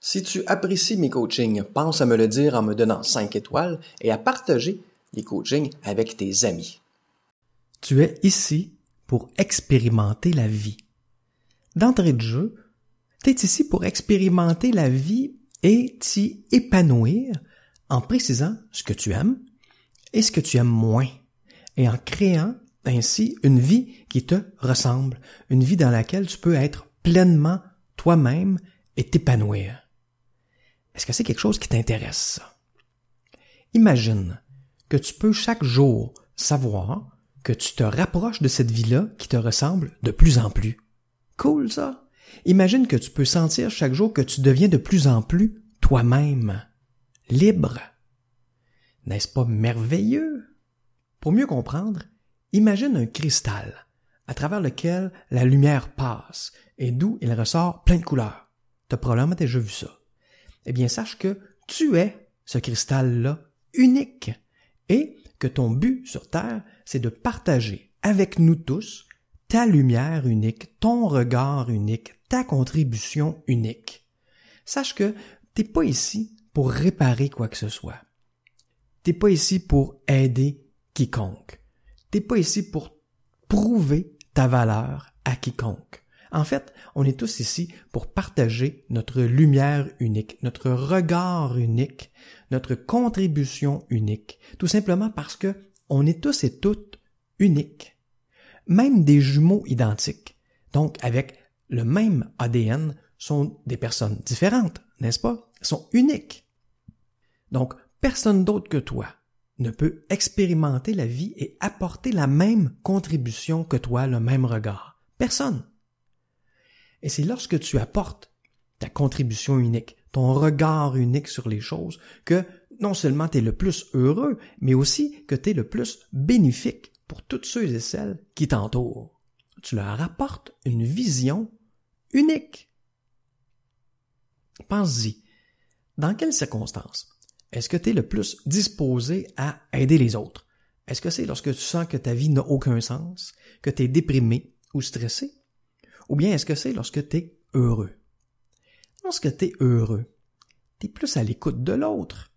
Si tu apprécies mes coachings, pense à me le dire en me donnant 5 étoiles et à partager les coachings avec tes amis. Tu es ici pour expérimenter la vie. D'entrée de jeu, tu es ici pour expérimenter la vie et t'y épanouir en précisant ce que tu aimes et ce que tu aimes moins et en créant ainsi une vie qui te ressemble, une vie dans laquelle tu peux être pleinement toi-même et t'épanouir. Est-ce que c'est quelque chose qui t'intéresse? Imagine que tu peux chaque jour savoir que tu te rapproches de cette vie-là qui te ressemble de plus en plus. Cool ça? Imagine que tu peux sentir chaque jour que tu deviens de plus en plus toi-même, libre. N'est-ce pas merveilleux? Pour mieux comprendre, imagine un cristal à travers lequel la lumière passe et d'où il ressort plein de couleurs. Tu as probablement déjà vu ça eh bien sache que tu es ce cristal-là unique et que ton but sur Terre, c'est de partager avec nous tous ta lumière unique, ton regard unique, ta contribution unique. Sache que t'es pas ici pour réparer quoi que ce soit. T'es pas ici pour aider quiconque. T'es pas ici pour prouver ta valeur à quiconque. En fait, on est tous ici pour partager notre lumière unique, notre regard unique, notre contribution unique, tout simplement parce que on est tous et toutes uniques. Même des jumeaux identiques, donc avec le même ADN, sont des personnes différentes, n'est-ce pas? sont uniques. Donc, personne d'autre que toi ne peut expérimenter la vie et apporter la même contribution que toi, le même regard. Personne. Et c'est lorsque tu apportes ta contribution unique, ton regard unique sur les choses, que non seulement tu es le plus heureux, mais aussi que tu es le plus bénéfique pour toutes ceux et celles qui t'entourent. Tu leur apportes une vision unique. Pense-y. Dans quelles circonstances est-ce que tu es le plus disposé à aider les autres? Est-ce que c'est lorsque tu sens que ta vie n'a aucun sens, que tu es déprimé ou stressé? Ou bien est-ce que c'est lorsque tu es heureux? Lorsque tu es heureux, tu es plus à l'écoute de l'autre.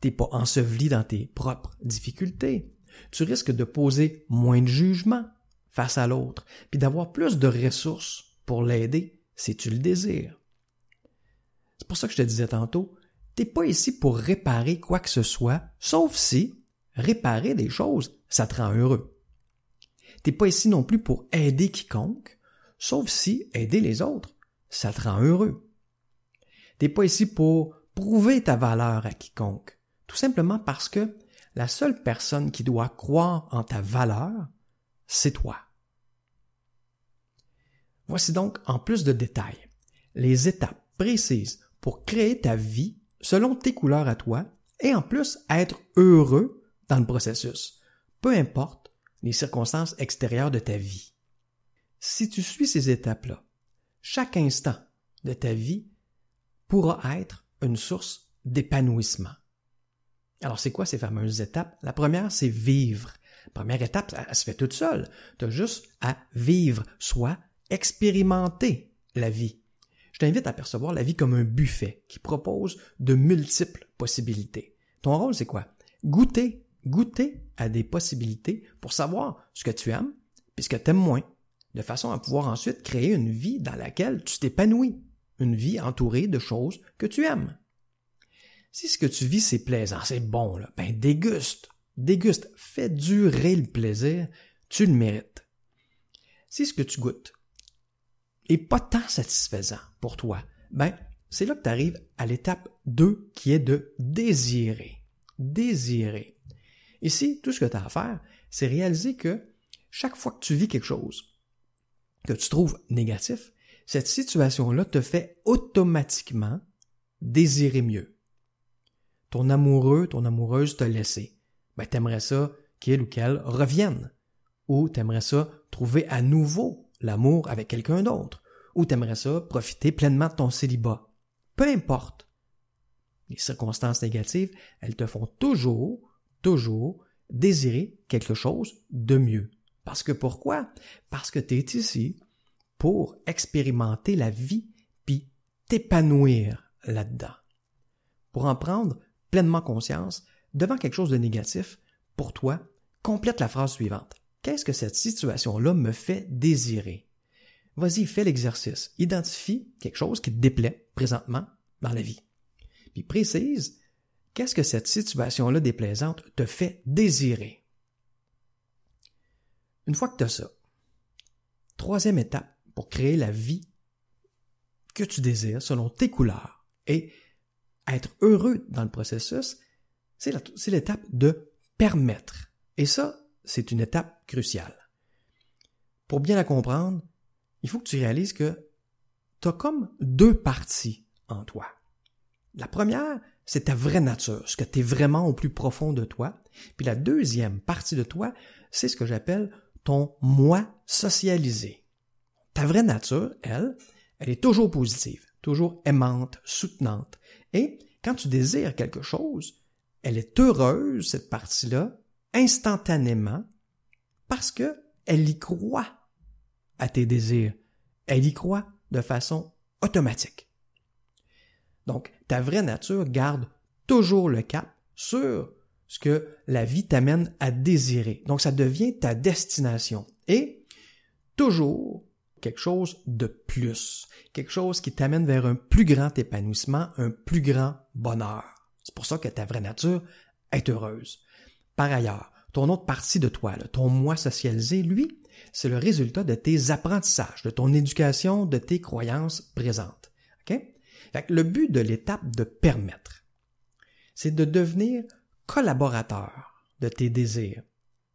Tu pas enseveli dans tes propres difficultés. Tu risques de poser moins de jugement face à l'autre, puis d'avoir plus de ressources pour l'aider si tu le désires. C'est pour ça que je te disais tantôt, t'es pas ici pour réparer quoi que ce soit, sauf si réparer des choses, ça te rend heureux. T'es pas ici non plus pour aider quiconque, sauf si aider les autres, ça te rend heureux. T'es pas ici pour prouver ta valeur à quiconque, tout simplement parce que la seule personne qui doit croire en ta valeur, c'est toi. Voici donc, en plus de détails, les étapes précises pour créer ta vie selon tes couleurs à toi et en plus être heureux dans le processus, peu importe les circonstances extérieures de ta vie. Si tu suis ces étapes-là, chaque instant de ta vie pourra être une source d'épanouissement. Alors, c'est quoi ces fameuses étapes? La première, c'est vivre. Première étape, elle, se fait toute seule. Tu as juste à vivre, soit expérimenter la vie. Je t'invite à percevoir la vie comme un buffet qui propose de multiples possibilités. Ton rôle, c'est quoi? Goûter, goûter à des possibilités pour savoir ce que tu aimes, puis ce que tu aimes moins, de façon à pouvoir ensuite créer une vie dans laquelle tu t'épanouis, une vie entourée de choses que tu aimes. Si ce que tu vis c'est plaisant, c'est bon, là, ben déguste, déguste, fais durer le plaisir, tu le mérites. Si ce que tu goûtes est pas tant satisfaisant pour toi, ben c'est là que tu arrives à l'étape 2 qui est de désirer. Désirer. Ici, tout ce que tu as à faire, c'est réaliser que chaque fois que tu vis quelque chose, que tu trouves négatif, cette situation-là te fait automatiquement désirer mieux. Ton amoureux, ton amoureuse t'a laissé. Ben, t'aimerais ça qu'il ou qu'elle revienne. Ou t'aimerais ça trouver à nouveau l'amour avec quelqu'un d'autre. Ou t'aimerais ça profiter pleinement de ton célibat. Peu importe. Les circonstances négatives, elles te font toujours, toujours désirer quelque chose de mieux. Parce que pourquoi? Parce que tu es ici pour expérimenter la vie puis t'épanouir là-dedans. Pour en prendre pleinement conscience, devant quelque chose de négatif, pour toi, complète la phrase suivante. Qu'est-ce que cette situation-là me fait désirer? Vas-y, fais l'exercice. Identifie quelque chose qui te déplaît présentement dans la vie. Puis précise, qu'est-ce que cette situation-là déplaisante te fait désirer? Une fois que tu as ça, troisième étape pour créer la vie que tu désires selon tes couleurs et être heureux dans le processus, c'est l'étape de permettre. Et ça, c'est une étape cruciale. Pour bien la comprendre, il faut que tu réalises que tu as comme deux parties en toi. La première, c'est ta vraie nature, ce que tu es vraiment au plus profond de toi. Puis la deuxième partie de toi, c'est ce que j'appelle ton moi socialisé. Ta vraie nature, elle, elle est toujours positive, toujours aimante, soutenante. Et quand tu désires quelque chose, elle est heureuse, cette partie-là, instantanément, parce que elle y croit à tes désirs. Elle y croit de façon automatique. Donc, ta vraie nature garde toujours le cap sur ce que la vie t'amène à désirer. Donc, ça devient ta destination. Et toujours quelque chose de plus, quelque chose qui t'amène vers un plus grand épanouissement, un plus grand bonheur. C'est pour ça que ta vraie nature est heureuse. Par ailleurs, ton autre partie de toi, ton moi socialisé, lui, c'est le résultat de tes apprentissages, de ton éducation, de tes croyances présentes. le but de l'étape de permettre, c'est de devenir collaborateur de tes désirs.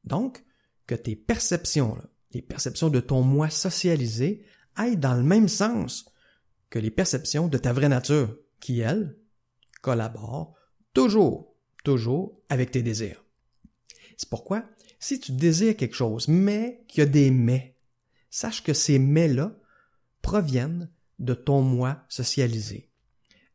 Donc, que tes perceptions, les perceptions de ton moi socialisé, aillent dans le même sens que les perceptions de ta vraie nature, qui, elle, collabore toujours, toujours avec tes désirs. C'est pourquoi, si tu désires quelque chose, mais qu'il y a des mais, sache que ces mais-là proviennent de ton moi socialisé.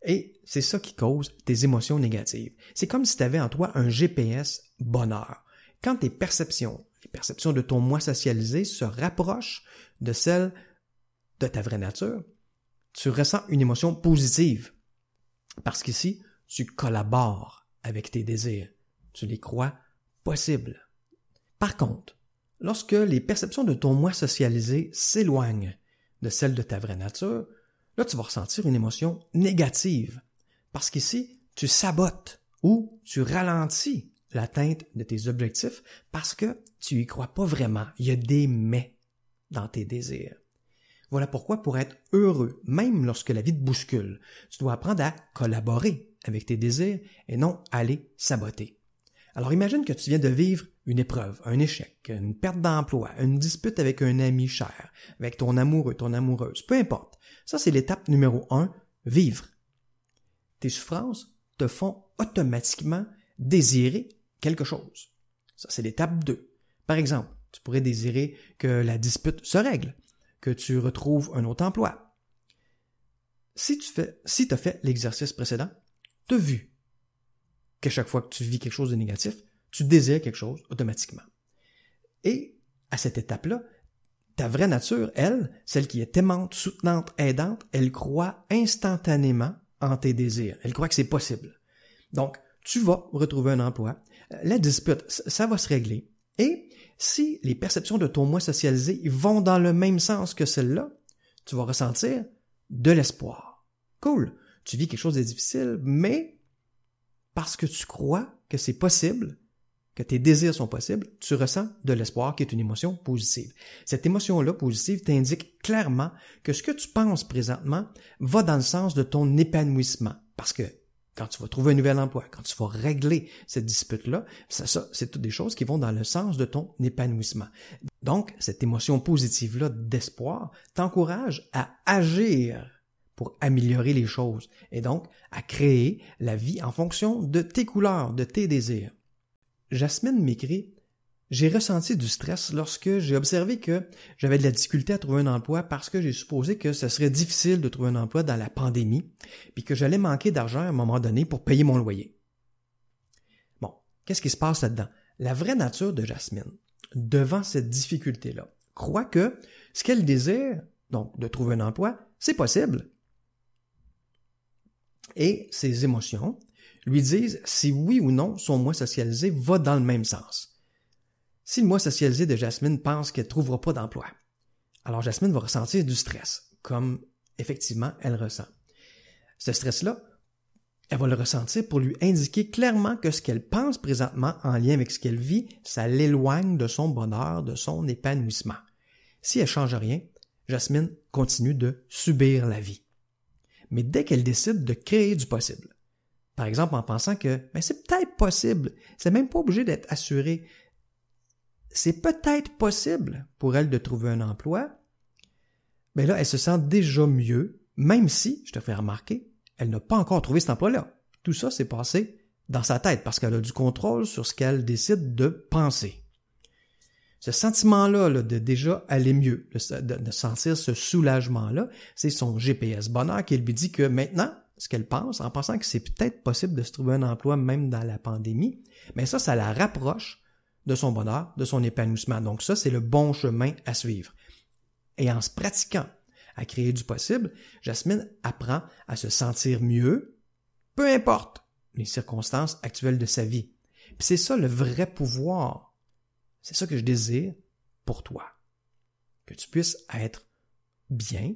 Et c'est ça qui cause tes émotions négatives. C'est comme si tu avais en toi un GPS bonheur. Quand tes perceptions, les perceptions de ton moi socialisé se rapprochent de celles de ta vraie nature, tu ressens une émotion positive. Parce qu'ici, tu collabores avec tes désirs. Tu les crois possibles. Par contre, lorsque les perceptions de ton moi socialisé s'éloignent de celles de ta vraie nature, là tu vas ressentir une émotion négative. Parce qu'ici, tu sabotes ou tu ralentis l'atteinte de tes objectifs parce que tu y crois pas vraiment. Il y a des mais dans tes désirs. Voilà pourquoi pour être heureux, même lorsque la vie te bouscule, tu dois apprendre à collaborer avec tes désirs et non aller saboter. Alors imagine que tu viens de vivre une épreuve, un échec, une perte d'emploi, une dispute avec un ami cher, avec ton amoureux, ton amoureuse, peu importe. Ça, c'est l'étape numéro un, vivre. Tes souffrances te font automatiquement désirer quelque chose. Ça, c'est l'étape 2. Par exemple, tu pourrais désirer que la dispute se règle, que tu retrouves un autre emploi. Si tu fais, si as fait l'exercice précédent, tu as vu que chaque fois que tu vis quelque chose de négatif, tu désires quelque chose automatiquement. Et à cette étape-là, ta vraie nature, elle, celle qui est aimante, soutenante, aidante, elle croit instantanément en tes désirs. Elle croit que c'est possible. Donc, tu vas retrouver un emploi. La dispute, ça va se régler. Et si les perceptions de ton moi socialisé vont dans le même sens que celle-là, tu vas ressentir de l'espoir. Cool. Tu vis quelque chose de difficile, mais parce que tu crois que c'est possible, que tes désirs sont possibles, tu ressens de l'espoir qui est une émotion positive. Cette émotion-là positive t'indique clairement que ce que tu penses présentement va dans le sens de ton épanouissement. Parce que quand tu vas trouver un nouvel emploi, quand tu vas régler cette dispute-là, ça, ça c'est toutes des choses qui vont dans le sens de ton épanouissement. Donc, cette émotion positive-là d'espoir t'encourage à agir pour améliorer les choses et donc à créer la vie en fonction de tes couleurs, de tes désirs. Jasmine m'écrit j'ai ressenti du stress lorsque j'ai observé que j'avais de la difficulté à trouver un emploi parce que j'ai supposé que ce serait difficile de trouver un emploi dans la pandémie, puis que j'allais manquer d'argent à un moment donné pour payer mon loyer. Bon, qu'est-ce qui se passe là-dedans? La vraie nature de Jasmine, devant cette difficulté-là, croit que ce qu'elle désire, donc de trouver un emploi, c'est possible. Et ses émotions lui disent si oui ou non son moi socialisé va dans le même sens. Si le moi socialisé de Jasmine pense qu'elle ne trouvera pas d'emploi, alors Jasmine va ressentir du stress, comme effectivement elle ressent. Ce stress-là, elle va le ressentir pour lui indiquer clairement que ce qu'elle pense présentement en lien avec ce qu'elle vit, ça l'éloigne de son bonheur, de son épanouissement. Si elle change rien, Jasmine continue de subir la vie. Mais dès qu'elle décide de créer du possible, par exemple en pensant que mais c'est peut-être possible, c'est même pas obligé d'être assuré, c'est peut-être possible pour elle de trouver un emploi, mais là elle se sent déjà mieux, même si, je te fais remarquer, elle n'a pas encore trouvé cet emploi-là. Tout ça s'est passé dans sa tête parce qu'elle a du contrôle sur ce qu'elle décide de penser. Ce sentiment-là de déjà aller mieux, de, sentir ce soulagement-là, c'est son GPS bonheur qui lui dit que maintenant, ce qu'elle pense, en pensant que c'est peut-être possible de se trouver un emploi même dans la pandémie, mais ça, ça la rapproche de son bonheur, de son épanouissement. Donc ça, c'est le bon chemin à suivre. Et en se pratiquant à créer du possible, Jasmine apprend à se sentir mieux, peu importe les circonstances actuelles de sa vie. Puis c'est ça le vrai pouvoir. C'est ça que je désire pour toi. Que tu puisses être bien,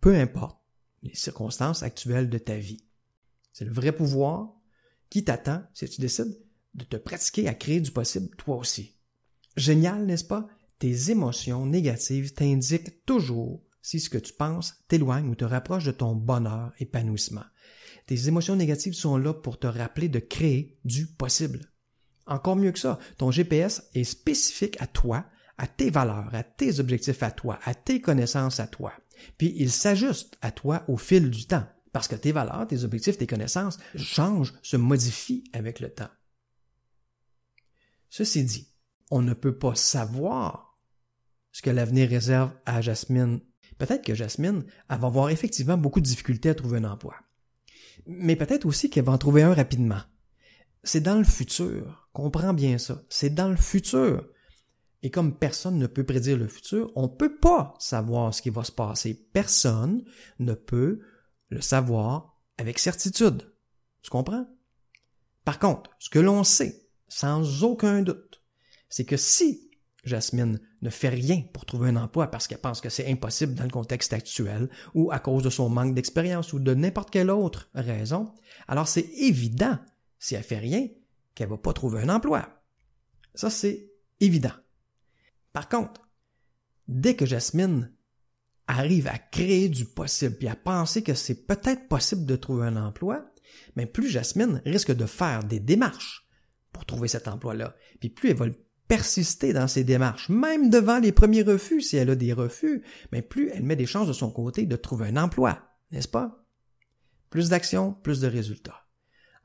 peu importe les circonstances actuelles de ta vie. C'est le vrai pouvoir qui t'attend si tu décides de te pratiquer à créer du possible toi aussi. Génial, n'est-ce pas? Tes émotions négatives t'indiquent toujours si ce que tu penses t'éloigne ou te rapproche de ton bonheur, épanouissement. Tes émotions négatives sont là pour te rappeler de créer du possible. Encore mieux que ça, ton GPS est spécifique à toi, à tes valeurs, à tes objectifs à toi, à tes connaissances à toi. Puis il s'ajuste à toi au fil du temps, parce que tes valeurs, tes objectifs, tes connaissances changent, se modifient avec le temps. Ceci dit, on ne peut pas savoir ce que l'avenir réserve à Jasmine Peut-être que Jasmine, elle va avoir effectivement beaucoup de difficultés à trouver un emploi. Mais peut-être aussi qu'elle va en trouver un rapidement. C'est dans le futur. Comprends bien ça. C'est dans le futur. Et comme personne ne peut prédire le futur, on ne peut pas savoir ce qui va se passer. Personne ne peut le savoir avec certitude. Tu comprends? Par contre, ce que l'on sait, sans aucun doute, c'est que si Jasmine ne fait rien pour trouver un emploi parce qu'elle pense que c'est impossible dans le contexte actuel ou à cause de son manque d'expérience ou de n'importe quelle autre raison, alors c'est évident, si elle fait rien, qu'elle va pas trouver un emploi. Ça, c'est évident. Par contre, dès que Jasmine arrive à créer du possible puis à penser que c'est peut-être possible de trouver un emploi, mais plus Jasmine risque de faire des démarches pour trouver cet emploi-là, puis plus elle va persister dans ses démarches, même devant les premiers refus, si elle a des refus, mais plus elle met des chances de son côté de trouver un emploi, n'est-ce pas? Plus d'action, plus de résultats.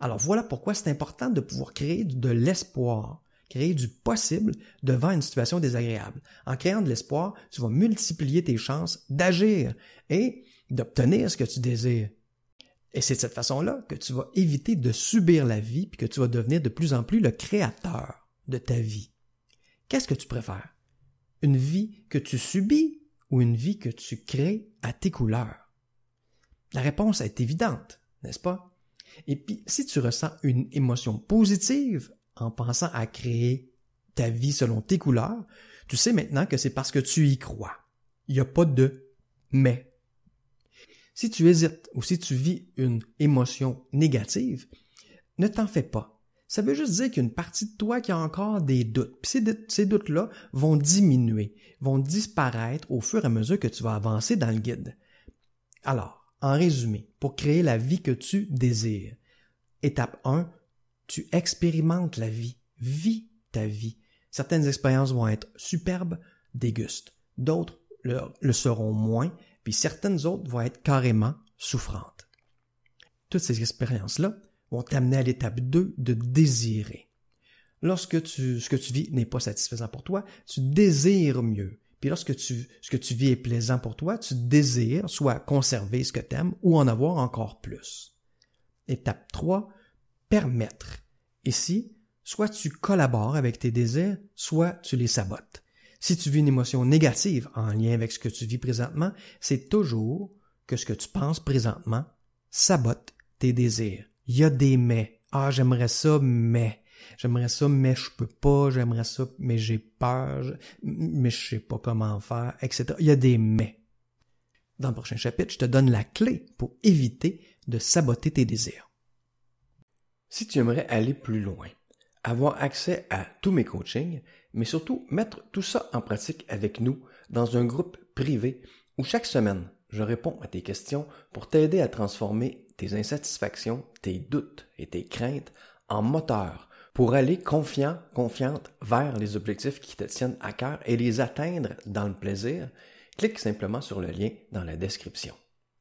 Alors voilà pourquoi c'est important de pouvoir créer de l'espoir, créer du possible devant une situation désagréable. En créant de l'espoir, tu vas multiplier tes chances d'agir et d'obtenir ce que tu désires. Et c'est de cette façon-là que tu vas éviter de subir la vie puis que tu vas devenir de plus en plus le créateur de ta vie. Qu'est-ce que tu préfères? Une vie que tu subis ou une vie que tu crées à tes couleurs? La réponse est évidente, n'est-ce pas? Et puis, si tu ressens une émotion positive en pensant à créer ta vie selon tes couleurs, tu sais maintenant que c'est parce que tu y crois. Il n'y a pas de mais. Si tu hésites ou si tu vis une émotion négative, ne t'en fais pas ça veut juste dire qu'il y a une partie de toi qui a encore des doutes. Puis ces, doutes-là vont diminuer, vont disparaître au fur et à mesure que tu vas avancer dans le guide. Alors, en résumé, pour créer la vie que tu désires, étape 1, tu expérimentes la vie, vis ta vie. Certaines expériences vont être superbes, dégustes. D'autres le, seront moins, puis certaines autres vont être carrément souffrantes. Toutes ces expériences-là, vont t'amener à l'étape 2 de désirer. Lorsque ce que tu vis n'est pas satisfaisant pour toi, tu désires mieux. Puis lorsque ce que tu vis est plaisant pour toi, tu désires soit conserver ce que tu aimes ou en avoir encore plus. Étape 3, permettre. Ici, soit tu collabores avec tes désirs, soit tu les sabotes. Si tu vis une émotion négative en lien avec ce que tu vis présentement, c'est toujours que ce que tu penses présentement sabote tes désirs. Il y a des mais. Ah, j'aimerais ça, mais. J'aimerais ça, mais je peux pas. J'aimerais ça, mais j'ai peur. Mais je sais pas comment faire, etc. Il y a des mais. Dans le prochain chapitre, je te donne la clé pour éviter de saboter tes désirs. Si tu aimerais aller plus loin, avoir accès à tous mes coachings, mais surtout mettre tout ça en pratique avec nous dans un groupe privé où chaque semaine, je réponds à tes questions pour t'aider à transformer tes insatisfactions, tes doutes et tes craintes en moteur pour aller confiant, confiante vers les objectifs qui te tiennent à cœur et les atteindre dans le plaisir, clique simplement sur le lien dans la description.